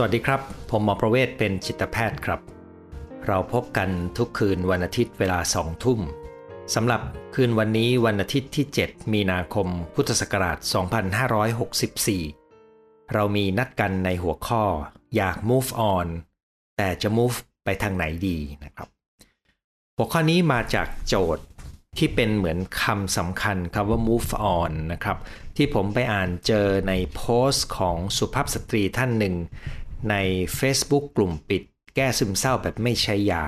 สวัสดีครับ ผมหมอประเวศเป็นจิตแพทย์ครับ เราพบกันทุกคืนวันอาทิตย์เวลาสองทุ่มสำหรับคืนวันนี้วันอาทิตย์ที่ 7 มีนาคม พุทธศักราช 2564 เรามีนัดกันในหัวข้ออยาก move on แต่จะ move ไปทางไหนดีนะครับ หัวข้อนี้มาจากโจทย์ที่เป็นเหมือนคำสำคัญคำว่า move on นะครับ ที่ผมไปอ่านเจอในโพสต์ของสุภาพสตรีท่านหนึ่ง ใน Facebook กลุ่มปิด แก้ซึมเศร้าแบบไม่ใช้ยา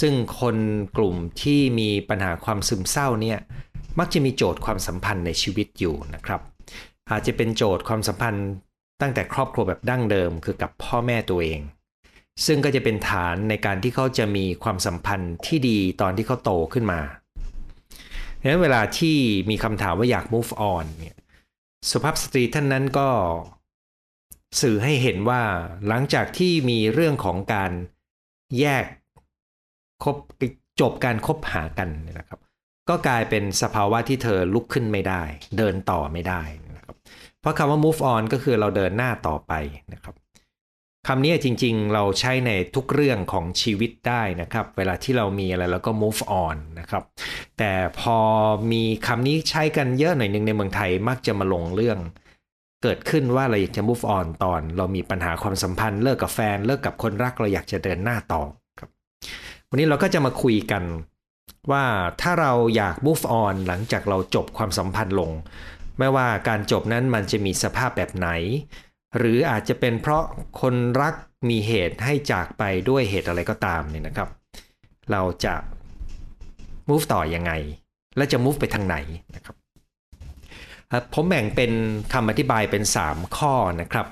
ซึ่งคนกลุ่มที่มีปัญหาความซึมเศร้าเนี่ยมักจะมีโจทย์ความสัมพันธ์ในชีวิตอยู่นะครับ อาจจะเป็นโจทย์ความสัมพันธ์ตั้งแต่ครอบครัวแบบดั้งเดิม คือกับพ่อแม่ตัวเอง ซึ่งก็จะเป็นฐานในการที่เขาจะมีความสัมพันธ์ที่ดีตอนที่เขาโตขึ้นมาดังนั้นเวลาที่มีคำถามว่าอยาก move on เนี่ยสุภาพสตรีท่านนั้นก็ สื่อให้เห็นว่าหลังจากที่มีเรื่องของการแยกคบจบการคบหากันนะครับ ก็กลายเป็นสภาวะที่เธอลุกขึ้นไม่ได้ เดินต่อไม่ได้นะครับเพราะคำว่า move on ก็คือเราเดินหน้าต่อไปนะครับคำนี้จริงๆ เราใช้ในทุกเรื่องของชีวิตได้นะครับ เวลาที่เรามีอะไรเราก็ move on นะครับ แต่พอมีคำนี้ใช้กันเยอะหน่อยหนึ่งในเมืองไทยมักจะมาลงเรื่อง เกิดขึ้นว่าเราอยากจะ move on ตอน เรามีปัญหาความสัมพันธ์เลิกกับแฟน เลิกกับคนรักเราอยากจะเดินหน้าต่อครับ วันนี้เราก็จะมาคุยกันว่าถ้าเราอยาก move on หลังจากเราจบความสัมพันธ์ลง ไม่ว่าการจบนั้นมันจะมีสภาพแบบไหน หรืออาจจะเป็นเพราะคนรักมีเหตุให้จากไปด้วยเหตุอะไรก็ตามเนี่ยนะครับ เราจะ move ต่อยังไง และจะ move ไปทางไหนนะครับ ผมแบ่งเป็นคำอธิบายเป็น 3 ข้อนะครับ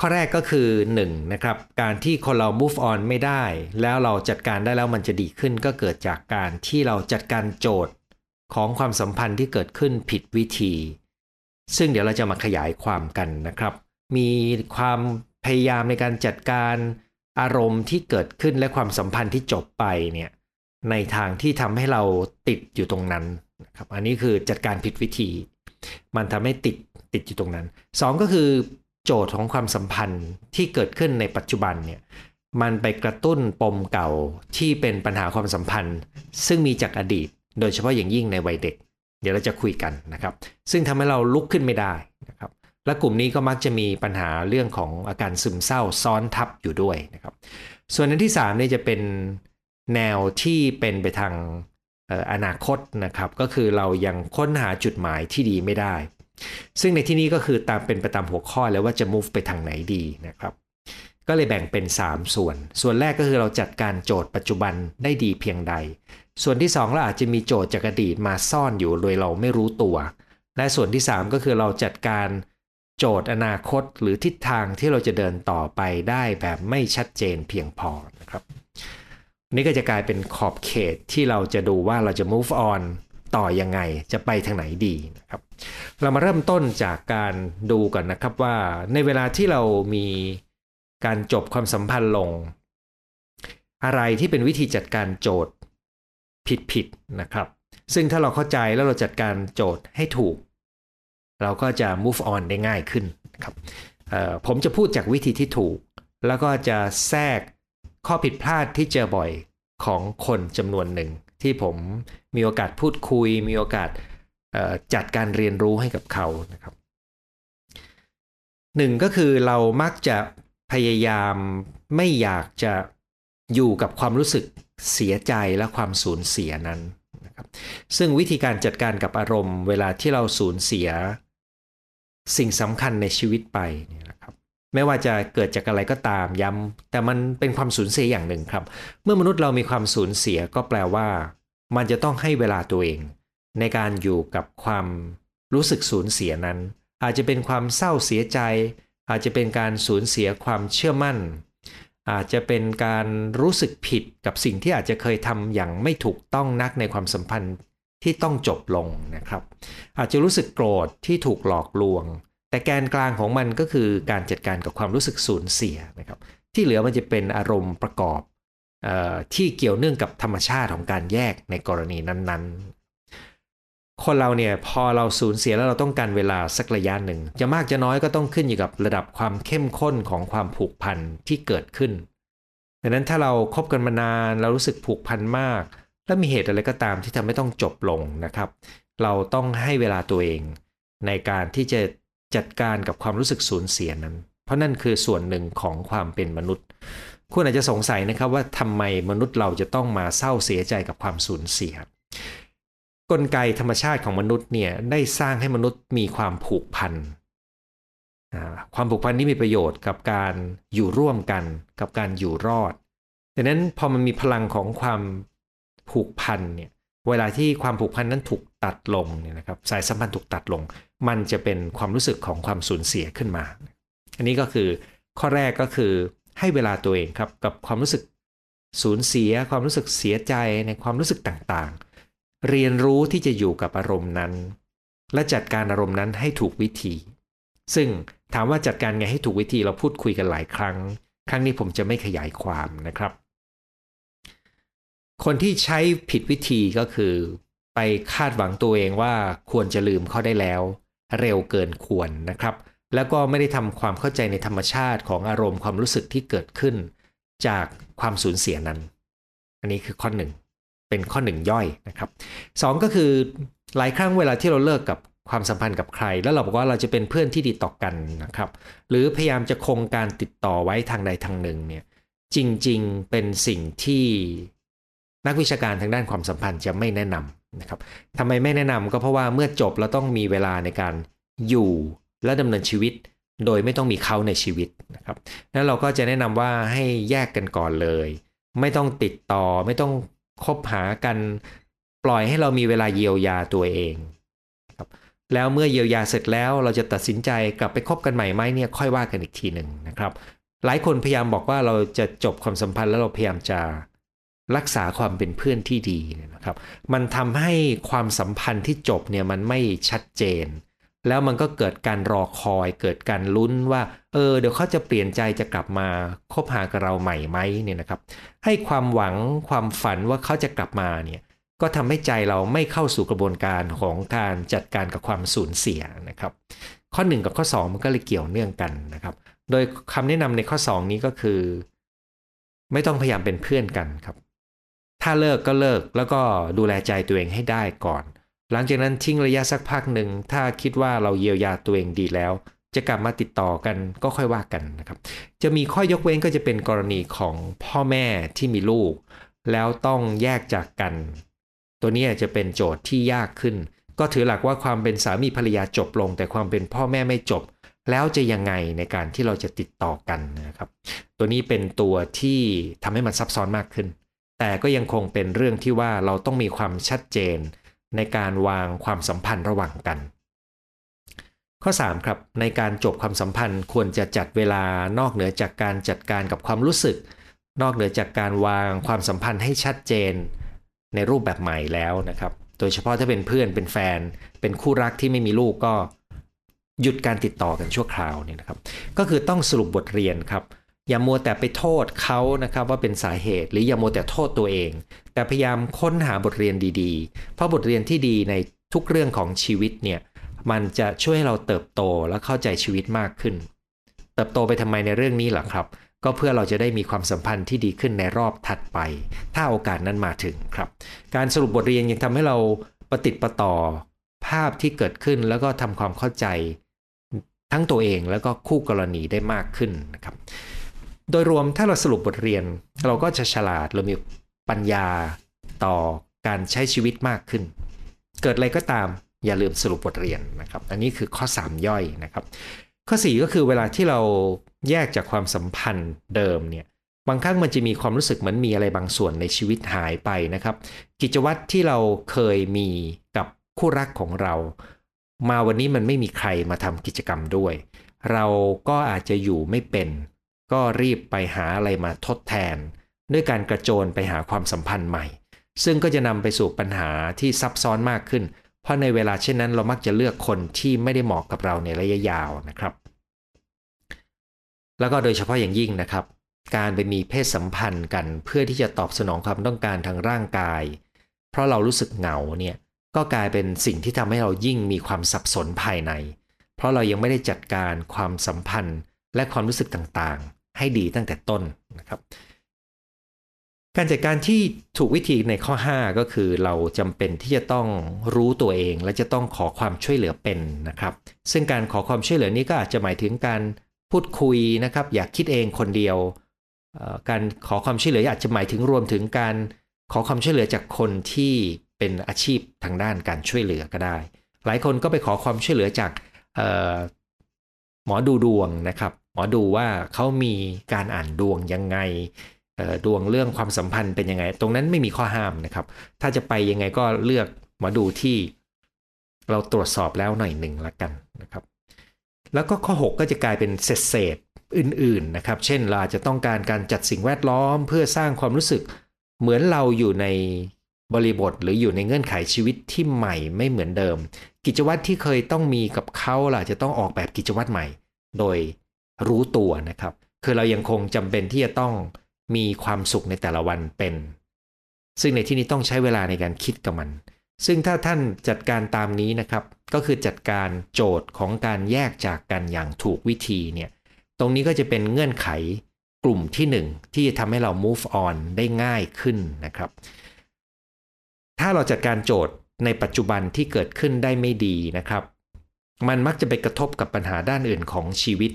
ข้อแรกก็คือ1นะครับการที่คนเรา move on ไม่ได้ แล้วเราจัดการได้แล้วมันจะดีขึ้นก็เกิดจากการที่เราจัดการโจทย์ของความสัมพันธ์ที่เกิดขึ้นผิดวิธี ซึ่งเดี๋ยวเราจะมาขยายความกันนะครับ มีความพยายามในการจัดการอารมณ์ที่เกิดขึ้นและความสัมพันธ์ที่จบไปเนี่ยในทางที่ทำให้เราติดอยู่ตรงนั้นนะครับอันนี้คือจัดการผิดวิธี มันทำให้ติดติดอยู่ตรงนั้น 2 ก็คือโจทย์ของความสัมพันธ์ที่เกิดขึ้นในปัจจุบันเนี่ยมันไปกระตุ้นปมเก่าที่เป็นปัญหาความสัมพันธ์ ซึ่งมีจากอดีต โดยเฉพาะอย่างยิ่งในวัยเด็ก เดี๋ยวเราจะคุยกันนะครับ ซึ่งทำให้เราลุกขึ้นไม่ได้นะครับและกลุ่มนี้ก็มักจะมีปัญหาเรื่องของอาการซึมเศร้าซ้อนทับอยู่ด้วยนะครับ ส่วนอันที่3เนี่ยจะเป็นแนวที่เป็นไปทาง อนาคตนะครับ ก็คือเรายังค้นหาจุดหมายที่ดีไม่ได้ ซึ่งในที่นี้ก็คือตามเป็นไปตามหัวข้อแล้วว่าจะ move ไปทางไหนดีนะครับ ก็เลยแบ่งเป็น 3 ส่วน ส่วนแรกก็คือเราจัดการโจทย์ปัจจุบันได้ดีเพียงใด ส่วนที่ 2 เราอาจจะมีโจทย์จากอดีตมาซ่อนอยู่โดยเราไม่รู้ตัว และส่วนที่ 3 ก็คือเราจัดการโจทย์อนาคตหรือทิศทางที่เราจะเดินต่อไปได้แบบไม่ชัดเจนเพียงพอนะครับ นี่ก็จะกลายเป็นขอบเขตที่เราจะดูว่าเราจะ move on ต่อยังไงจะไปทางไหนดีนะครับ เรามาเริ่มต้นจากการดูก่อนนะครับว่าในเวลาที่เรามีการจบความสัมพันธ์ลง อะไรที่เป็นวิธีจัดการโจทย์ผิดๆนะครับ ซึ่งถ้าเราเข้าใจแล้วเราจัดการโจทย์ให้ถูก เราก็จะ move on ได้ง่ายขึ้นนะครับผมจะพูดจากวิธีที่ถูก แล้วก็จะแทรก ข้อผิดพลาดที่เจอบ่อยของคนจำนวนหนึ่ง ที่ผมมีโอกาสพูดคุย มีโอกาสจัดการเรียนรู้ให้กับเขานะครับหนึ่งก็คือเรามักจะพยายามไม่อยากจะอยู่กับความรู้สึกเสียใจและความสูญเสียนั้นนะครับซึ่งวิธีการจัดการกับอารมณ์ เวลาที่เราสูญเสีย สิ่งสำคัญในชีวิตไปเไม่ว่าจะเกิดจากอะไรก็ตามย้ำแต่มันเป็นความสูญเสียอย่างหนึ่งครับ เมื่อมนุษย์เรามีความสูญเสียก็แปลว่า มันจะต้องให้เวลาตัวเอง ในการอยู่กับความรู้สึกสูญเสียนั้น อาจจะเป็นความเศร้าเสียใจ อาจจะเป็นการสูญเสียความเชื่อมั่น อาจจะเป็นการรู้สึกผิดกับสิ่งที่อาจจะเคยทำอย่างไม่ถูกต้องนักในความสัมพันธ์ที่ต้องจบลงนะครับ อาจจะรู้สึกโกรธที่ถูกหลอกลวง แต่แกนกลางของมันก็คือการจัดการกับความรู้สึกสูญเสียนะครับ ที่เหลือมันจะเป็นอารมณ์ประกอบอที่เกี่ยวเนื่องกับธรรมชาติของการแยกในกรณีนั้นๆ คนเราเนี่ยพอเราสูญเสียแล้วเราต้องการเวลาสักระยะหนึ่ง จะมากจะน้อยก็ต้องขึ้นอยู่กับระดับความเข้มข้นของความผูกพันที่เกิดขึ้นดังนั้นถ้าเราครบกันมานานเรารู้สึกผูกพันมาก แล้วมีเหตุอะไรก็ตามที่ทำให้ต้องจบลงนะครับ เราต้องให้เวลาตัวเองในการที่จะ จัดการกับความรู้สึกสูญเสียนั้น เพราะนั่นคือส่วนหนึ่งของความเป็นมนุษย์ คุณอาจจะสงสัยนะครับว่าทำไมมนุษย์เราจะต้องมาเศร้าเสียใจกับความสูญเสีย กลไกธรรมชาติของมนุษย์เนี่ยได้สร้างให้มนุษย์มีความผูกพันความผูกพันนี้มีประโยชน์กับการอยู่ร่วมกันกับการอยู่รอดดังนั้นพอมันมีพลังของความผูกพันเนี่ยเวลาที่ความผูกพันนั้นถูกตัดลงเนี่ยนะครับสายสัมพันธ์ถูกตัดลง มันจะเป็นความรู้สึกของความสูญเสียขึ้นมา อันนี้ก็คือข้อแรกก็คือให้เวลาตัวเองครับกับความรู้สึกสูญเสีย ความรู้สึกเสียใจในความรู้สึกต่างๆ เรียนรู้ที่จะอยู่กับอารมณ์นั้น และจัดการอารมณ์นั้นให้ถูกวิธี ซึ่งถามว่าจัดการไงให้ถูกวิธีเราพูดคุยกันหลายครั้ง ครั้งนี้ผมจะไม่ขยายความนะครับ คนที่ใช้ผิดวิธีก็คือ ไปคาดหวังตัวเองว่าควรจะลืมเขาได้แล้ว เร็วเกินควรนะครับ แล้วก็ไม่ได้ทำความเข้าใจในธรรมชาติของอารมณ์ความรู้สึกที่เกิดขึ้น จากความสูญเสียนั้น อันนี้คือข้อหนึ่งเป็นข้อหนึ่งย่อยนะครับสองก็คือหลายครั้งเวลาที่เราเลิกกับความสัมพันธ์กับใคร แล้วเราบอกว่าเราจะเป็นเพื่อนที่ดีต่อกันนะครับ หรือพยายามจะคงการติดต่อไว้ทางใดทางหนึ่งเนี่ยจริงๆเป็นสิ่งที่นักวิชาการทางด้านความสัมพันธ์จะไม่แนะนำ นะครับทำไมไม่แนะนำก็เพราะว่าเมื่อจบเราต้องมีเวลาในการอยู่และดำเนินชีวิต โดยไม่ต้องมีเขาในชีวิตนะครับแล้วเราก็จะแนะนำว่าให้แยกกันก่อนเลย ไม่ต้องติดต่อไม่ต้องคบหากันปล่อยให้เรามีเวลาเยียวยาตัวเองครับแล้วเมื่อเยียวยาเสร็จแล้วเราจะตัดสินใจกลับไปคบกันใหม่ไหมเนี่ยค่อยว่ากันอีกทีหนึ่งนะครับ หลายคนพยายามบอกว่าเราจะจบความสัมพันธ์แล้วเราพยายามจะ รักษาความเป็นเพื่อนที่ดีนะครับ มันทำให้ความสัมพันธ์ที่จบเนี่ยมันไม่ชัดเจน แล้วมันก็เกิดการรอคอย เกิดการลุ้นว่า เออ เดี๋ยวเขาจะเปลี่ยนใจจะกลับมาคบหากับเราใหม่ไหมเนี่ยนะครับ ให้ความหวังความฝันว่าเขาจะกลับมาเนี่ย ก็ทำให้ใจเราไม่เข้าสู่กระบวนการของการจัดการกับความสูญเสียนะครับ ข้อ 1 กับข้อ 2 มันก็เลยเกี่ยวเนื่องกันนะครับ โดยคำแนะนำในข้อ 2 นี้ก็คือ ไม่ต้องพยายามเป็นเพื่อนกันครับ ถ้าเลิกก็เลิกแล้วก็ดูแลใจตัวเองให้ได้ก่อน หลังจากนั้นทิ้งระยะสักพักหนึ่ง ถ้าคิดว่าเราเยียวยาตัวเองดีแล้ว จะกลับมาติดต่อกันก็ค่อยว่ากันนะครับ จะมีข้อยกเว้นก็จะเป็นกรณีของพ่อแม่ที่มีลูก แล้วต้องแยกจากกัน ตัวนี้จะเป็นโจทย์ที่ยากขึ้น ก็ถือหลักว่าความเป็นสามีภรรยาจบลง แต่ความเป็นพ่อแม่ไม่จบ แล้วจะยังไงในการที่เราจะติดต่อกันนะครับ ตัวนี้เป็นตัวที่ทำให้มันซับซ้อนมากขึ้น แต่ก็ยังคงเป็นเรื่องที่ว่าเราต้องมีความชัดเจน ในการวางความสัมพันธ์ระหว่างกัน ข้อ3ครับในการจบความสัมพันธ์ควรจะจัดเวลานอกเหนือจากการจัดการกับความรู้สึก นอกเหนือจากการวางความสัมพันธ์ให้ชัดเจน ในรูปแบบใหม่แล้วนะครับ โดยเฉพาะถ้าเป็นเพื่อนเป็นแฟน เป็นคู่รักที่ไม่มีลูกก็หยุดการติดต่อกันชั่วคราวเนี่ยนะครับ ก็คือต้องสรุปบทเรียนครับ อย่ามัวแต่ไปโทษเขานะครับว่าเป็นสาเหตุ หรืออย่ามัวแต่โทษตัวเอง แต่พยายามค้นหาบทเรียนดีๆ เพราะบทเรียนที่ดีในทุกเรื่องของชีวิตเนี่ยมันจะช่วยให้เราเติบโตและเข้าใจชีวิตมากขึ้น เติบโตไปทำไมในเรื่องนี้หรอครับ ก็เพื่อเราจะได้มีความสัมพันธ์ที่ดีขึ้นในรอบถัดไป ถ้าโอกาสนั้นมาถึงครับ การสรุปบทเรียนยังทำให้เราปฏิติดประต่อ ภาพที่เกิดขึ้นแล้วก็ทำความเข้าใจ ทั้งตัวเองแล้วก็คู่กรณีได้มากขึ้นนะครับ โดยรวมถ้าเราสรุปบทเรียน เราก็จะฉลาดเรามีปัญญาต่อการใช้ชีวิตมากขึ้น เกิดอะไรก็ตามอย่าลืมสรุปบทเรียนนะครับ อันนี้คือข้อ 3 ย่อยนะครับ ข้อ 4 ก็คือเวลาที่เราแยกจากความสัมพันธ์เดิมเนี่ยบางครั้งมันจะมีความรู้สึกเหมือนมีอะไรบางส่วนในชีวิตหายไปนะครับ กิจวัตรที่เราเคยมีกับคู่รักของเรา มาวันนี้มันไม่มีใครมาทำกิจกรรมด้วย เราก็อาจจะอยู่ไม่เป็น ก็รีบไปหาอะไรมาทดแทน ด้วยการกระโจนไปหาความสัมพันธ์ใหม่ ซึ่งก็จะนำไปสู่ปัญหาที่ซับซ้อนมากขึ้น เพราะในเวลาเช่นนั้นเรามักจะเลือกคนที่ไม่ได้เหมาะกับเราในระยะยาวนะครับ แล้วก็โดยเฉพาะอย่างยิ่งนะครับ การไปมีเพศสัมพันธ์กันเพื่อที่จะตอบสนองความต้องการทางร่างกาย เพราะเรารู้สึกเหงาเนี่ยก็กลายเป็นสิ่งที่ทำให้เรายิ่งมีความสับสนภายใน เพราะเรายังไม่ได้จัดการความสัมพันธ์และความรู้สึกต่างๆ ให้ดีตั้งแต่ต้นนะครับ การจัดการที่ถูกวิธีในข้อ 5 ก็คือเราจำเป็นที่จะต้องรู้ตัวเอง และจะต้องขอความช่วยเหลือเป็นนะครับ ซึ่งการขอความช่วยเหลือนี้ก็อาจจะหมายถึงการพูดคุยนะครับ อยากคิดเองคนเดียว การขอความช่วยเหลืออาจจะหมายถึงรวมถึงการขอความช่วยเหลือจากคนที่เป็นอาชีพทางด้านการช่วยเหลือก็ได้ หลายคนก็ไปขอความช่วยเหลือจากหมอดูดวงนะครับ มอดูว่าเขามีการอ่านดวงยังไงดวงเรื่องความสัมพันธ์เป็นยังไง ตรงนั้นไม่มีข้อห้ามนะครับ ถ้าจะไปยังไงก็เลือกหมอดูที่เราตรวจสอบแล้วหน่อยหนึ่งละกันนะครับ แล้วก็ข้อ 6 ก็จะกลายเป็นเศษเศษอื่นๆนะครับ เช่นเราจะต้องการการจัดสิ่งแวดล้อม เพื่อสร้างความรู้สึกเหมือนเราอยู่ในบริบทหรืออยู่ในเงื่อนไขชีวิตที่ใหม่ไม่เหมือนเดิม กิจวัตรที่เคยต้องมีกับเขาล่ะจะต้องออกแบบกิจวัตรใหม่ โดย รู้ตัวนะครับ คือเรายังคงจำเป็นที่จะต้องมีความสุขในแต่ละวันเป็น ซึ่งในที่นี้ต้องใช้เวลาในการคิดกับมัน ซึ่งถ้าท่านจัดการตามนี้นะครับ ก็คือจัดการโจทย์ของการแยกจากกันอย่างถูกวิธีเนี่ย ตรงนี้ก็จะเป็นเงื่อนไขกลุ่มที่ 1 ที่จะทำให้เรา move on ได้ง่ายขึ้นนะครับ ถ้าเราจัดการโจทย์ในปัจจุบันที่เกิดขึ้นได้ไม่ดีนะครับ มันมักจะไปกระทบกับปัญหาด้านอื่นของชีวิต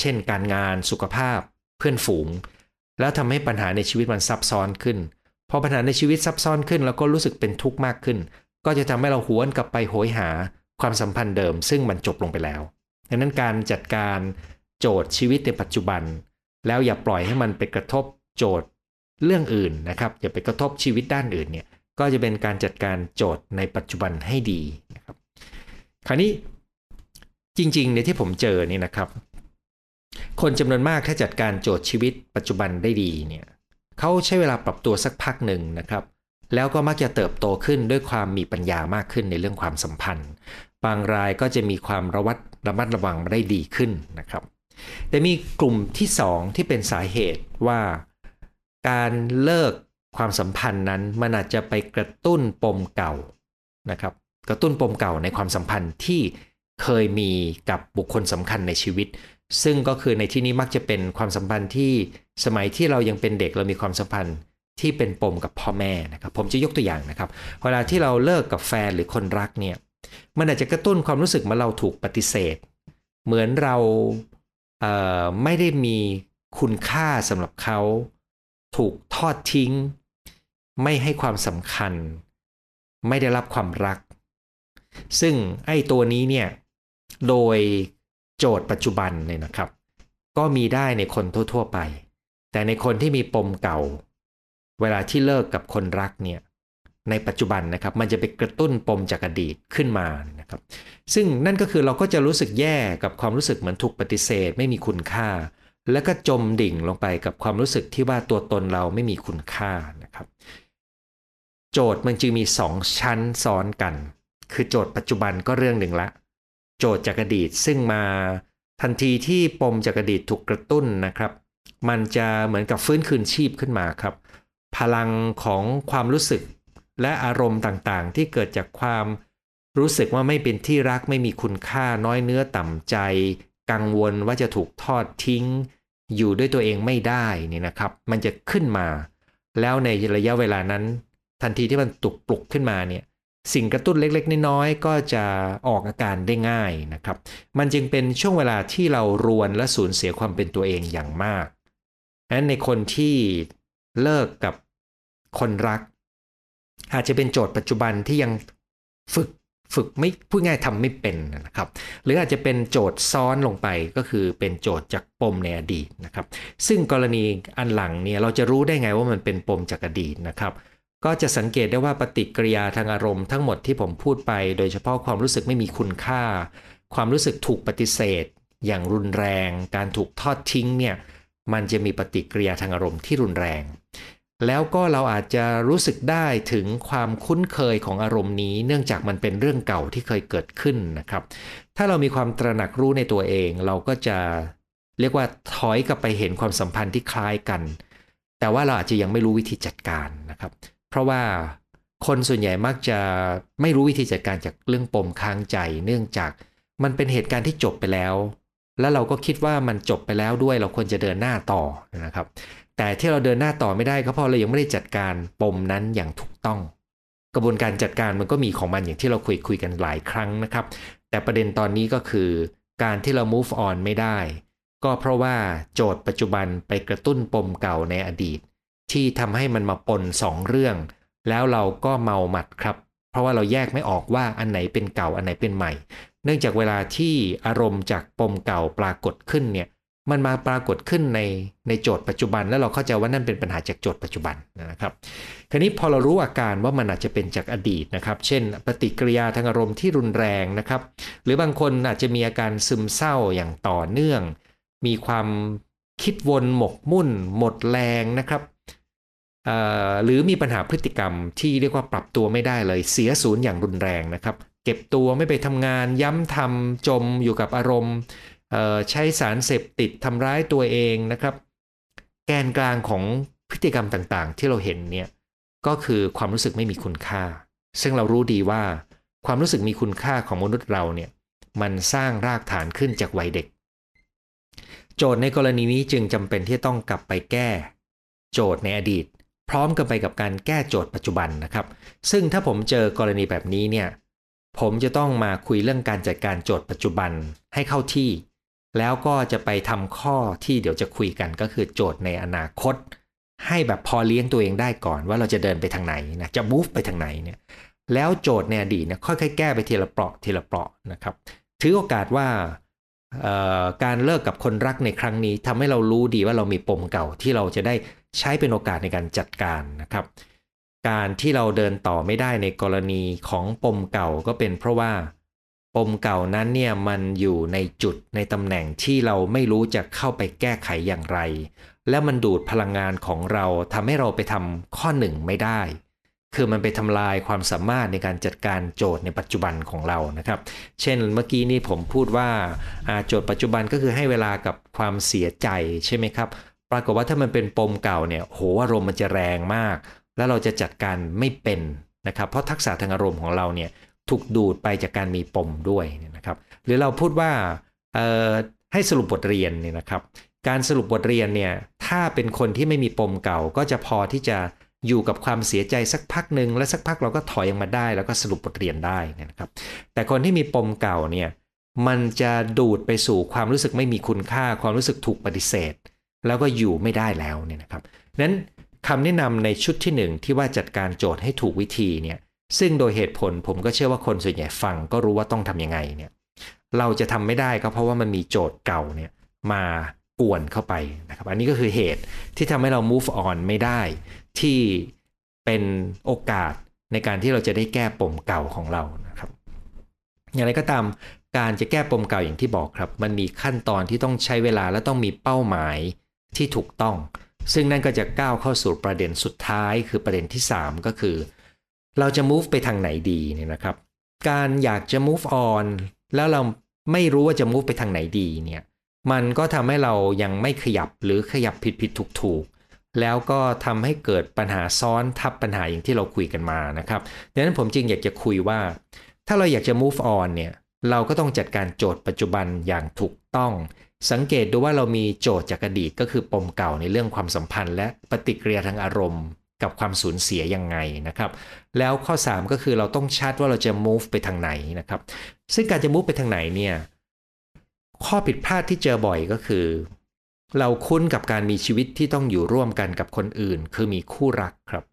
เช่น การงานสุขภาพ เพื่อนฝูง แล้วทำให้ปัญหาในชีวิตมันซับซ้อนขึ้น พอปัญหาในชีวิตซับซ้อนขึ้น แล้วก็รู้สึกเป็นทุกข์มากขึ้น ก็จะทำให้เราหวนกลับไปโหยหาความสัมพันธ์เดิม ซึ่งมันจบลงไปแล้วดังนั้นการจัดการโจทย์ชีวิตในปัจจุบัน แล้วอย่าปล่อยให้มันไปกระทบโจทย์เรื่องอื่นนะครับ อย่าไปกระทบชีวิตด้านอื่นเนี่ยก็จะเป็นการจัดการโจทย์ในปัจจุบันให้ดีนะครับ คราวนี้จริงๆในที่ผมเจอนี่นะครับ คนจำนวนมากถ้าจัดการโจทย์ชีวิตปัจจุบันได้ดีเนี่ยเขาใช้เวลาปรับตัวสักพักหนึ่งนะครับ แล้วก็มักจะเติบโตขึ้นด้วยความมีปัญญามากขึ้นในเรื่องความสัมพันธ์ บางรายก็จะมีความระวัดระมัดระวังได้ดีขึ้นนะครับ แต่มีกลุ่มที่สองที่เป็นสาเหตุว่า การเลิกความสัมพันธ์นั้นมันอาจจะไปกระตุ้นปมเก่านะครับ กระตุ้นปมเก่าในความสัมพันธ์ที่เคยมีกับบุคคลสำคัญในชีวิต ซึ่งก็คือในที่นี้มักจะเป็นความสัมพันธ์ที่สมัยที่เรายังเป็นเด็กเรามีความสัมพันธ์ที่เป็นปมกับพ่อแม่นะครับ ผมจะยกตัวอย่างนะครับ เวลาที่เราเลิกกับแฟนหรือคนรักเนี่ยมันอาจจะกระตุ้นความรู้สึกมาเราถูกปฏิเสธ เหมือนเราไม่ได้มีคุณค่าสำหรับเขา ถูกทอดทิ้ง ไม่ให้ความสำคัญ ไม่ได้รับความรัก ซึ่งไอ้ตัวนี้เนี่ยโดย โจทย์ปัจจุบันเนี่ยนะครับ ก็มีได้ในคนทั่ว ๆ ไป แต่ในคนที่มีปมเก่า เวลาที่เลิกกับคนรักเนี่ยในปัจจุบันนะครับ มันจะไปกระตุ้นปมจากอดีตขึ้นมานะครับ ซึ่งนั่นก็คือเราก็จะรู้สึกแย่กับความรู้สึกเหมือนถูกปฏิเสธ ไม่มีคุณค่า แล้วก็จมดิ่งลงไปกับความรู้สึกที่ว่าตัวตนเราไม่มีคุณค่านะครับ โจทย์มันจึงมี 2 ชั้นซ้อนกัน คือโจทย์ปัจจุบันก็เรื่องหนึ่งละ โจทย์จากอดีตซึ่งมาทันทีที่ปมจากอดีตถูกกระตุ้นนะครับ มันจะเหมือนกับฟื้นคืนชีพขึ้นมาครับ พลังของความรู้สึกและอารมณ์ต่างๆ ที่เกิดจากความรู้สึกว่าไม่เป็นที่รักไม่มีคุณค่าน้อยเนื้อต่ำใจ กังวลว่าจะถูกทอดทิ้ง อยู่ด้วยตัวเองไม่ได้นี่นะครับ มันจะขึ้นมา แล้วในระยะเวลานั้น ทันทีที่มันตุกปลุกขึ้นมาเนี่ย สิ่งกระตุ้นเล็กๆ น้อยๆก็จะออกอาการได้ง่ายนะครับ มันจึงเป็นช่วงเวลาที่เรารวนและสูญเสียความเป็นตัวเองอย่างมากดังนั้นในคนที่เลิกกับคนรัก อาจจะเป็นโจทย์ปัจจุบันที่ยังฝึกฝึกไม่พูดง่ายทำไม่เป็นนะครับ หรืออาจจะเป็นโจทย์ซ้อนลงไปก็คือเป็นโจทย์จากปมในอดีตนะครับ ซึ่งกรณีอันหลังเนี่ยเราจะรู้ได้ไงว่ามันเป็นปมจากอดีตนะครับ ก็จะสังเกตได้ว่าปฏิกิริยาทางอารมณ์ทั้งหมดที่ผมพูดไป โดยเฉพาะความรู้สึกไม่มีคุณค่า ความรู้สึกถูกปฏิเสธ อย่างรุนแรง การถูกทอดทิ้งเนี่ยมันจะมีปฏิกิริยาทางอารมณ์ที่รุนแรง แล้วก็เราอาจจะรู้สึกได้ถึงความคุ้นเคยของอารมณ์นี้ เนื่องจากมันเป็นเรื่องเก่าที่เคยเกิดขึ้นนะครับ ถ้าเรามีความตระหนักรู้ในตัวเอง เราก็จะเรียกว่าถอยกลับไปเห็นความสัมพันธ์ที่คล้ายกัน แต่ว่าเราอาจจะยังไม่รู้วิธีจัดการนะครับ เพราะว่าคนส่วนใหญ่มักจะไม่รู้วิธีจัดการจากเรื่องปมค้างใจ เนื่องจากมันเป็นเหตุการณ์ที่จบไปแล้ว แล้วเราก็คิดว่ามันจบไปแล้วด้วยเราควรจะเดินหน้าต่อนะครับ แต่ที่เราเดินหน้าต่อไม่ได้ก็เพราะเรายังไม่ได้จัดการปมนั้นอย่างถูกต้อง กระบวนการจัดการมันก็มีของมันอย่างที่เราคุยคุยกันหลายครั้งนะครับ แต่ประเด็นตอนนี้ก็คือการที่เรา move on ไม่ได้ ก็เพราะว่าโจทย์ปัจจุบันไปกระตุ้นปมเก่าในอดีต ที่ทำให้มันมาปนสองเรื่อง แล้วเราก็เมาหมัดครับ เพราะว่าเราแยกไม่ออกว่าอันไหนเป็นเก่าอันไหนเป็นใหม่ เนื่องจากเวลาที่อารมณ์จากปมเก่าปรากฏขึ้นเนี่ยมันมาปรากฏขึ้นในในโจทย์ปัจจุบัน แล้วเราเข้าใจว่านั่นเป็นปัญหาจากโจทย์ปัจจุบันนะครับ คราวนี้พอเรารู้อาการว่ามันอาจจะเป็นจากอดีตนะครับ เช่น ปฏิกิริยาทางอารมณ์ที่รุนแรงนะครับ หรือบางคนอาจจะมีอาการซึมเศร้าอย่างต่อเนื่อง มีความคิดวนหมกมุ่น หมดแรงนะครับ หรือมีปัญหาพฤติกรรมที่เรียกว่าปรับตัวไม่ได้เลยเสียศูนย์อย่างรุนแรงนะครับ เก็บตัวไม่ไปทำงานย้ำทำจมอยู่กับอารมณ์ใช้สารเสพติดทำร้ายตัวเองนะครับ แกนกลางของพฤติกรรมต่างๆ ที่เราเห็นเนี่ยก็คือความรู้สึกไม่มีคุณค่า ซึ่งเรารู้ดีว่าความรู้สึกมีคุณค่าของมนุษย์เราเนี่ยมันสร้างรากฐานขึ้นจากวัยเด็ก โจทย์ในกรณีนี้จึงจำเป็นที่ต้องกลับไปแก้ โจทย์ในอดีต พร้อมกันไปกับการแก้โจทย์ปัจจุบันนะครับ ซึ่งถ้าผมเจอกรณีแบบนี้เนี่ยผมจะต้องมาคุยเรื่องการจัดการโจทย์ปัจจุบันให้เข้าที่ แล้วก็จะไปทำข้อที่เดี๋ยวจะคุยกันก็คือโจทย์ในอนาคต ให้แบบพอเลี้ยงตัวเองได้ก่อนว่าเราจะเดินไปทางไหนนะจะ move ไปทางไหนเนี่ยแล้วโจทย์ในอดีตเนี่ยค่อยๆแก้ไปทีละเปราะทีละเปราะนะครับถือโอกาสว่าการเลิกกับคนรักในครั้งนี้ทำให้เรารู้ดีว่าเรามีปมเก่าที่เราจะได้ ใช้เป็นโอกาสในการจัดการนะครับ การที่เราเดินต่อไม่ได้ในกรณีของปมเก่าก็เป็นเพราะว่าปมเก่านั้นเนี่ยมันอยู่ในจุดในตำแหน่งที่เราไม่รู้จะเข้าไปแก้ไขอย่างไร แล้วมันดูดพลังงานของเราทำให้เราไปทำข้อหนึ่งไม่ได้ คือมันไปทำลายความสามารถในการจัดการโจทย์ในปัจจุบันของเรานะครับ เช่นเมื่อกี้นี้ผมพูดว่าโจทย์ปัจจุบันก็คือให้เวลากับความเสียใจใช่ไหมครับ รากฏว่าถ้ามันเป็นปมเก่าเนี่ยโหอารมณ์มันจะแรงมาก แล้วเราจะจัดการไม่เป็นนะครับ เพราะทักษะทางอารมณ์ของเราเนี่ยถูกดูดไปจากการมีปมด้วยนะครับ หรือเราพูดว่าให้สรุปบทเรียนเนี่ยนะครับ การสรุปบทเรียนเนี่ยถ้าเป็นคนที่ไม่มีปมเก่า ก็จะพอที่จะอยู่กับความเสียใจสักพักหนึ่งและสักพักเราก็ถอยออกมาได้ แล้วก็สรุปบทเรียนได้นะครับ แต่คนที่มีปมเก่าเนี่ยมันจะดูดไปสู่ความรู้สึกไม่มีคุณค่า ความรู้สึกถูกปฏิเสธ แล้วก็อยู่ไม่ได้แล้วเนี่ยนะครับนั้นคำแนะนำในชุดที่ 1 ที่ว่าจัดการโจทย์ให้ถูกวิธีเนี่ยซึ่งโดยเหตุผลผมก็เชื่อว่าคนส่วนใหญ่ฟังก็รู้ว่าต้องทํำยังไงเนี่ยเราจะทำไม่ได้ก็เพราะว่ามันมีโจทย์เก่าเนี่ยมาป่วนเข้าไปนะครับอันนี้ก็คือเหตุที่ทำให้เรา move on ไม่ได้ ที่เป็นโอกาสในการที่เราจะได้แก้ปมเก่าของเรานะครับ อย่างไรก็ตามการจะแก้ปมเก่าอย่างที่บอกครับ มันมีขั้นตอนที่ต้องใช้เวลาและต้องมีเป้าหมาย ที่ถูกต้อง ซึ่งนั่นก็จะก้าวเข้าสู่ประเด็นสุดท้าย คือประเด็นที่ 3 ก็คือ เราจะ move ไปทางไหนดีเนี่ยนะครับ การอยากจะ move on แล้วเราไม่รู้ว่าจะ move ไปทางไหนดีเนี่ยมันก็ทำให้เรายังไม่ขยับหรือขยับผิดผิดถูกถูกแล้วก็ทำให้เกิดปัญหาซ้อนทับปัญหาอย่างที่เราคุยกันมานะครับดังนั้นผมจึงอยากจะคุยว่า ถ้าเราอยากจะ move on เนี่ยเราก็ต้องจัดการโจทย์ปัจจุบันอย่างถูกต้อง สังเกตดูว่าเรามีโจทย์จากอดีตก็คือปมเก่าในเรื่องความสัมพันธ์ และปฏิกิริยาทางอารมณ์ กับความสูญเสียยังไงนะครับ แล้วข้อ 3 ก็คือเราต้องชัดว่าเราจะ move ไปทางไหนนะครับ ซึ่งการจะ move ไปทางไหนเนี่ยข้อผิดพลาดที่เจอบ่อยก็คือ เราคุ้นกับการมีชีวิตที่ต้องอยู่ร่วมกันกับคนอื่น คือมีคู่รักครับ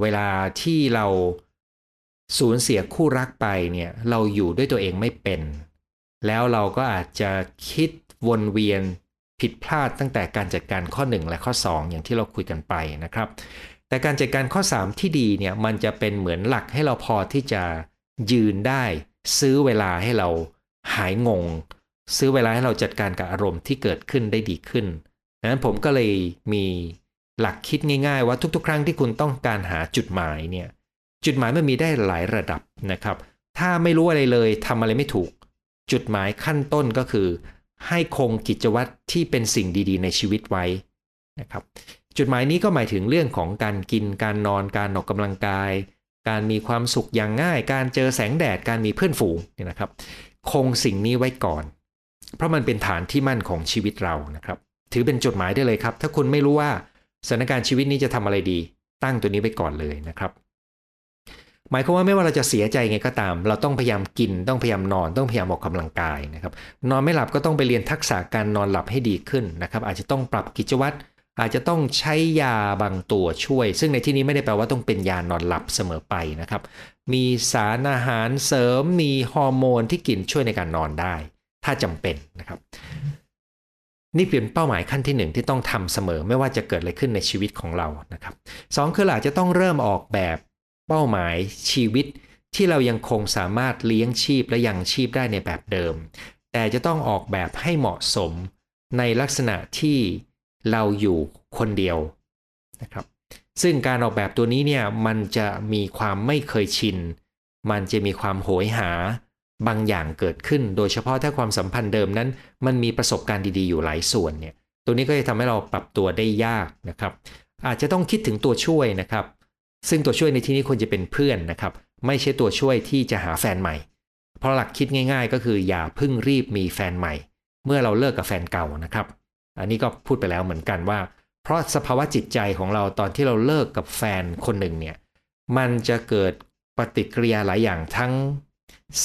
เวลาที่เราสูญเสียคู่รักไปเนี่ยเราอยู่ด้วยตัวเองไม่เป็น แล้วเราก็อาจจะคิด วนเวียนผิดพลาดตั้งแต่การจัดการข้อ 1 และข้อ 2 อย่างที่เราคุยกันไปนะครับ แต่การจัดการข้อ 3 ที่ดีเนี่ยมันจะเป็นเหมือนหลักให้เราพอที่จะยืนได้ ซื้อเวลาให้เราหายงง ซื้อเวลาให้เราจัดการกับอารมณ์ที่เกิดขึ้นได้ดีขึ้นดังนั้นผมก็เลยมีหลักคิดง่าย ๆ ว่าทุก ๆ ครั้งที่คุณต้องการหาจุดหมายเนี่ยจุดหมายมันมีได้หลายระดับนะครับ ถ้าไม่รู้อะไรเลยทำอะไรไม่ถูก จุดหมายขั้นต้นก็คือ ให้คงกิจวัตรที่เป็นสิ่งดีๆ ในชีวิตไว้นะครับ จุดหมายนี้ก็หมายถึงเรื่องของการกินการนอนการออกกำลังกาย การมีความสุขอย่างง่าย การเจอแสงแดดการมีเพื่อนฝูงเนี่ยนะครับ คงสิ่งนี้ไว้ก่อน เพราะมันเป็นฐานที่มั่นของชีวิตเรานะครับ ถือเป็นจดหมายได้เลยครับ ถ้าคุณไม่รู้ว่าสถานการณ์ชีวิตนี้จะทำอะไรดี ตั้งตัวนี้ไว้ก่อนเลยนะครับ มายความว่าไม่ว่าเราจะเสียใจไงก็ตาม เราต้องพยายามกินต้องพยายามนอนต้องพยายามออกกำลังกายนะครับนอนไม่หลับก็ต้องไปเรียนทักษะการนอนหลับให้ดีขึ้นนะครับ อาจจะต้องปรับกิจวัตรอาจจะต้องใช้ยาบางตัวช่วย ซึ่งในที่นี้ไม่ได้แปลว่าต้องเป็นยานอนหลับเสมอไปนะครับ มีสารอาหารเสริมมีฮอร์โมนที่กินช่วยในการนอนได้ ถ้าจำเป็นนะครับ นี่เป็นเป้าหมายขั้นที่หนึ่งที่ต้องทำเสมอไม่ว่าจะเกิดอะไรขึ้นในชีวิตของเรานะครับสองคือเราจะต้องเริ่มออกแบบ เป้าหมายชีวิตที่เรายังคงสามารถเลี้ยงชีพและยังชีพได้ในแบบเดิม แต่จะต้องออกแบบให้เหมาะสมในลักษณะที่เราอยู่คนเดียวนะครับซึ่งการออกแบบตัวนี้เนี่ยมันจะมีความไม่เคยชิน มันจะมีความโหยหาบางอย่างเกิดขึ้น โดยเฉพาะถ้าความสัมพันธ์เดิมนั้น มันมีประสบการณ์ดีๆอยู่หลายส่วนเนี่ยตัวนี้ก็จะทำให้เราปรับตัวได้ยากนะครับ อาจจะต้องคิดถึงตัวช่วยนะครับ ซึ่งตัวช่วยในที่นี้ควรจะเป็นเพื่อนนะครับ ไม่ใช่ตัวช่วยที่จะหาแฟนใหม่ เพราะหลักคิดง่ายๆ ก็คืออย่าพิ่งรีบมีแฟนใหม่ เมื่อเราเลิกกับแฟนเก่านะครับ อันนี้ก็พูดไปแล้วเหมือนกันว่า เพราะสภาวะจิตใจของเราตอนที่เราเลิกกับแฟนคนหนึ่งเนี่ย มันจะเกิดปฏิกิริยาหลายอย่างทั้ง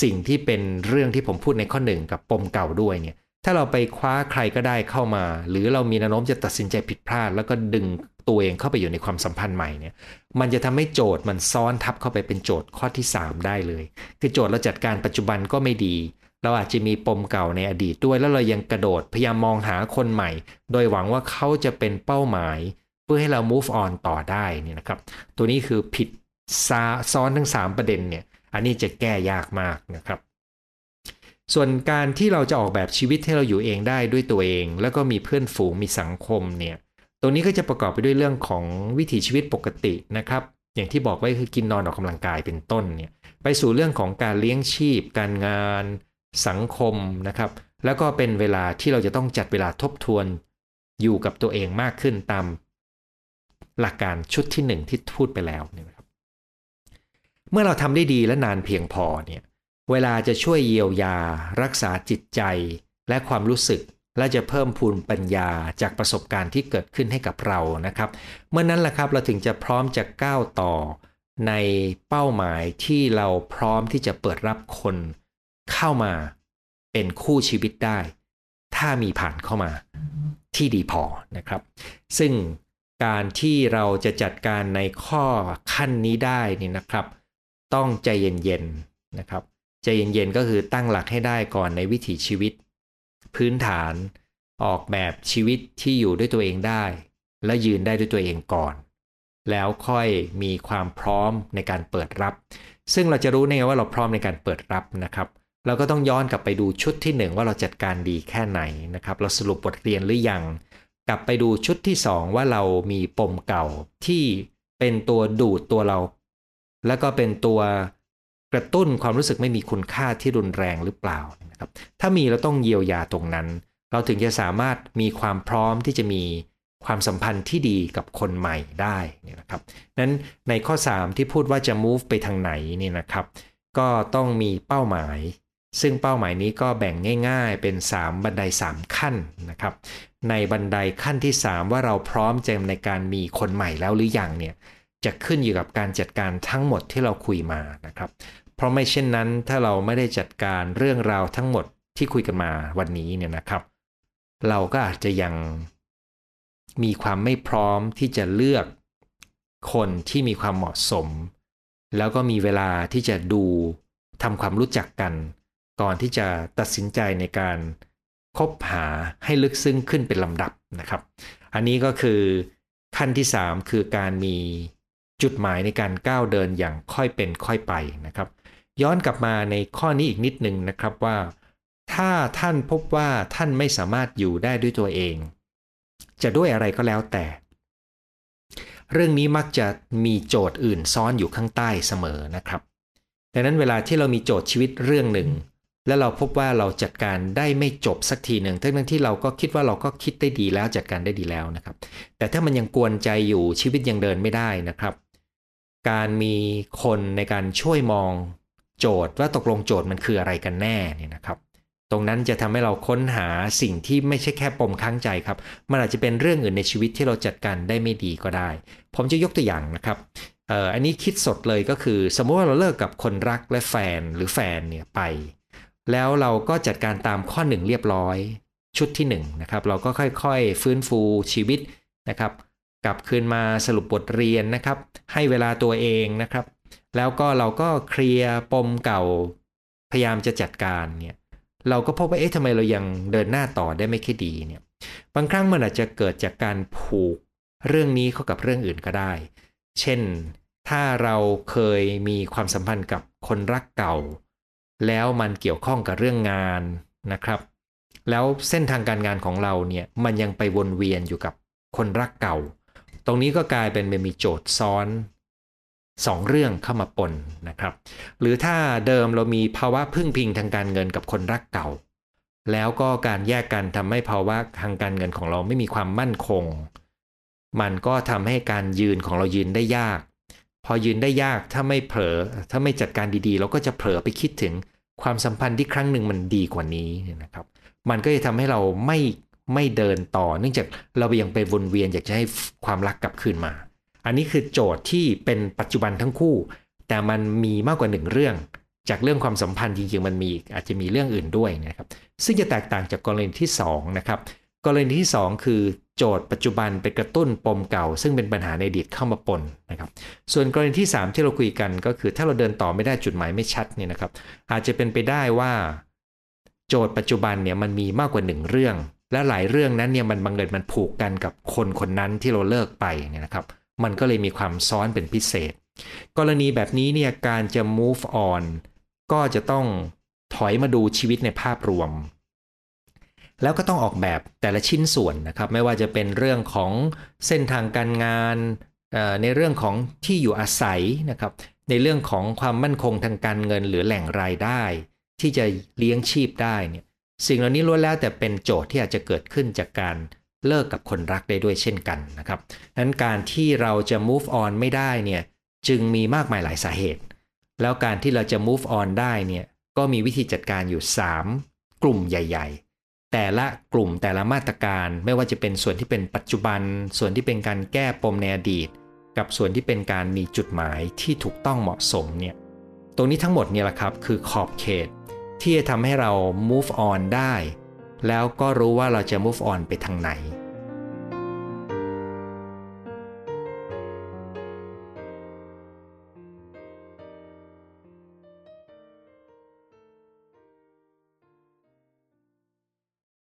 สิ่งที่เป็นเรื่องที่ผมพูดในข้อหนึ่งกับปมเก่าด้วยเนี่ย ถ้าเราไปคว้าใครก็ได้เข้ามา หรือเรามีแนวโน้มจะตัดสินใจผิดพลาด แล้วก็ดึงตัวเองเข้าไปอยู่ในความสัมพันธ์ใหม่เนี่ย มันจะทำให้โจทย์มันซ้อนทับเข้าไปเป็นโจทย์ข้อที่ 3 ได้เลย คือโจทย์เราจัดการปัจจุบันก็ไม่ดี เราอาจจะมีปมเก่าในอดีตด้วย แล้วเรายังกระโดดพยายามมองหาคนใหม่ โดยหวังว่าเขาจะเป็นเป้าหมาย เพื่อให้เรา move on ต่อได้นี่นะครับ ตัวนี้คือผิดซ้อนทั้ง 3 ประเด็นเนี่ย อันนี้จะแก้ยากมากนะครับ ส่วนการที่เราจะออกแบบชีวิตให้เราอยู่เองได้ด้วยตัวเอง แล้วก็มีเพื่อนฝูงมีสังคมเนี่ยตรงนี้ก็จะประกอบไปด้วยเรื่องของวิถีชีวิตปกตินะครับ อย่างที่บอกไว้คือกินนอนออกกำลังกายเป็นต้นเนี่ยไปสู่เรื่องของการเลี้ยงชีพ การงาน สังคมนะครับ แล้วก็เป็นเวลาที่เราจะต้องจัดเวลาทบทวน อยู่กับตัวเองมากขึ้นตาม หลักการชุดที่หนึ่งที่พูดไปแล้วเนี่ยนะครับ เมื่อเราทำได้ดีและนานเพียงพอเนี่ย เวลาจะช่วยเยียวยา รักษาจิตใจ และความรู้สึก และจะเพิ่มพูนปัญญาจากประสบการณ์ที่เกิดขึ้นให้กับเรานะครับ เมื่อนั้นแหละครับเราถึงจะพร้อมจะก้าวต่อ ในเป้าหมายที่เราพร้อมที่จะเปิดรับคน เข้ามาเป็นคู่ชีวิตได้ ถ้ามีผ่านเข้ามาที่ดีพอนะครับ ซึ่งการที่เราจะจัดการในข้อขั้นนี้ได้นี่นะครับ ต้องใจเย็นๆนะครับ ใจเย็นๆก็คือตั้งหลักให้ได้ก่อนในวิถีชีวิต พื้นฐานออกแบบชีวิตที่อยู่ด้วยตัวเองได้ และยืนได้ด้วยตัวเองก่อน แล้วค่อยมีความพร้อมในการเปิดรับ ซึ่งเราจะรู้ไงว่าเราพร้อมในการเปิดรับนะครับ เราก็ต้องย้อนกลับไปดูชุดที่ 1 ว่าเราจัดการดีแค่ไหนนะครับ เราสรุปบทเรียนหรือยัง กลับไปดูชุดที่ 2 ว่าเรามีปมเก่าที่เป็นตัวดูดตัวเรา แล้วก็เป็นตัว กระตุ้นความรู้สึกไม่มีคุณค่าที่รุนแรงหรือเปล่านะครับถ้ามีเราต้องเยียวยาตรงนั้น เราถึงจะสามารถมีความพร้อมที่จะมีความสัมพันธ์ที่ดีกับคนใหม่ได้นี่นะครับนั้นในข้อ 3 ที่พูดว่าจะ move ไปทางไหนนี่นะครับ ก็ต้องมีเป้าหมาย ซึ่งเป้าหมายนี้ก็แบ่งง่ายๆ เป็น 3 บันได 3 ขั้นนะครับ ในบันไดขั้นที่ 3 ว่าเราพร้อมจะในการมีคนใหม่แล้วหรือยังเนี่ย จะขึ้นอยู่กับการจัดการทั้งหมดที่เราคุยมานะครับ เพราะไม่เช่นนั้นถ้าเราไม่ได้จัดการเรื่องราวทั้งหมดที่คุยกันมาวันนี้เนี่ยนะครับ เราก็อาจจะยังมีความไม่พร้อมที่จะเลือกคนที่มีความเหมาะสม แล้วก็มีเวลาที่จะดูทำความรู้จักกัน ก่อนที่จะตัดสินใจในการคบหาให้ลึกซึ้งขึ้นเป็นลำดับนะครับ อันนี้ก็คือขั้นที่ 3 คือการมี จุดหมายในการก้าวเดินอย่างค่อยเป็นค่อยไปนะครับ ย้อนกลับมาในข้อนี้อีกนิดหนึ่งนะครับว่า ถ้าท่านพบว่าท่านไม่สามารถอยู่ได้ด้วยตัวเอง จะด้วยอะไรก็แล้วแต่ เรื่องนี้มักจะมีโจทย์อื่นซ้อนอยู่ข้างใต้เสมอนะครับดังนั้นเวลาที่เรามีโจทย์ชีวิตเรื่องหนึ่ง แล้วเราพบว่าเราจัดการได้ไม่จบสักทีหนึ่งทั้งที่เราก็คิดว่าเราก็คิดได้ดีแล้วจัดการได้ดีแล้วนะครับ แต่ถ้ามันยังกวนใจอยู่ชีวิตยังเดินไม่ได้นะครับ การมีคนในการช่วยมองโจทย์ว่าตกลงโจทย์มันคืออะไรกันแน่เนี่ยนะครับ ตรงนั้นจะทำให้เราค้นหาสิ่งที่ไม่ใช่แค่ปมค้างใจครับ มันอาจจะเป็นเรื่องอื่นในชีวิตที่เราจัดการได้ไม่ดีก็ได้ ผมจะยกตัวอย่างนะครับเอ่ออันนี้คิดสดเลยก็คือ สมมติว่าเราเลิกกับคนรักและแฟนหรือแฟนเนี่ยไป แล้วเราก็จัดการตามข้อหนึ่งเรียบร้อยชุดที่1นนะครับเราก็ค่อยๆ ฟื้นฟูชีวิตนะครับ กลับคืนมาสรุปบทเรียนนะครับ ให้เวลาตัวเองนะครับ แล้วก็เราก็เคลียร์ปมเก่า พยายามจะจัดการเนี่ยเราก็พบว่าเอ๊ะทำไมเรายังเดินหน้าต่อได้ไม่ค่อยดีเนี่ยบางครั้งมันอาจจะเกิดจากการผูกเรื่องนี้เข้ากับเรื่องอื่นก็ได้ เช่น ถ้าเราเคยมีความสัมพันธ์กับคนรักเก่า แล้วมันเกี่ยวข้องกับเรื่องงานนะครับ แล้วเส้นทางการงานของเราเนี่ยมันยังไปวนเวียนอยู่กับคนรักเก่า ตรงนี้ก็กลายเป็นมันมีโจทย์ซ้อนสองเรื่องเข้ามาปนนะครับ หรือถ้าเดิมเรามีภาวะพึ่งพิงทางการเงินกับคนรักเก่า แล้วก็การแยกกันทำให้ภาวะทางการเงินของเราไม่มีความมั่นคง มันก็ทำให้การยืนของเรายืนได้ยาก พอยืนได้ยากถ้าไม่เผลอถ้าไม่จัดการดีๆ เราก็จะเผลอไปคิดถึงความสัมพันธ์ที่ครั้งหนึ่งมันดีกว่านี้นะครับ มันก็จะทำให้เราไม่ ไม่เดินต่อ เนื่องจากเรายังไปวนเวียนอยากจะให้ความรักกลับคืนมา อันนี้คือโจทย์ที่เป็นปัจจุบันทั้งคู่ แต่มันมีมากกว่าหนึ่งเรื่อง จากเรื่องความสัมพันธ์จริงๆมันมีอาจจะมีเรื่องอื่นด้วยนะครับ ซึ่งจะแตกต่างจากกรณีที่2นะครับกรณีที่ 2 คือโจทย์ปัจจุบันไปกระตุ้นปมเก่า ซึ่งเป็นปัญหาในอดีตเข้ามาปนนะครับส่วนกรณีที่ 3 ที่เราคุยกันก็คือถ้าเราเดินต่อไม่ได้จุดหมายไม่ชัดเนี่ยนะครับอาจจะเป็นไปได้ว่า โจทย์ปัจจุบันเนี่ยมันมีมากกว่าหนึ่งเรื่อง และหลายเรื่องนั้นเนี่ยมันบังเอิญมันผูกกันกับคนคนนั้นที่เราเลิกไปเนี่ยนะครับ มันก็เลยมีความซ้อนเป็นพิเศษ กรณีแบบนี้เนี่ยการจะ move on ก็จะต้องถอยมาดูชีวิตในภาพรวม แล้วก็ต้องออกแบบแต่ละชิ้นส่วนนะครับ ไม่ว่าจะเป็นเรื่องของเส้นทางการงานในเรื่องของที่อยู่อาศัยนะครับ ในเรื่องของความมั่นคงทางการเงินหรือแหล่งรายได้ ที่จะเลี้ยงชีพได้เนี่ย สิ่งเหล่านี้ล้วนแล้วแต่เป็นโจทย์ที่อาจจะเกิดขึ้นจากการเลิกกับคนรักได้ด้วยเช่นกันนะครับนั้นการที่เราจะ move on ไม่ได้เนี่ยจึงมีมากมายหลายสาเหตุ แล้วการที่เราจะ move on ได้เนี่ยก็มีวิธีจัดการอยู่ 3 กลุ่มใหญ่ ๆ แต่ละกลุ่มแต่ละมาตรการไม่ว่าจะเป็นส่วนที่เป็นปัจจุบัน ส่วนที่เป็นการแก้ปมในอดีต กับส่วนที่เป็นการมีจุดหมายที่ถูกต้องเหมาะสมเนี่ยตรงนี้ทั้งหมดเนี่ยแหละครับคือขอบเขต ที่จะทำให้เรา move on ได้ แล้วก็รู้ว่าเราจะ move on ไปทางไหน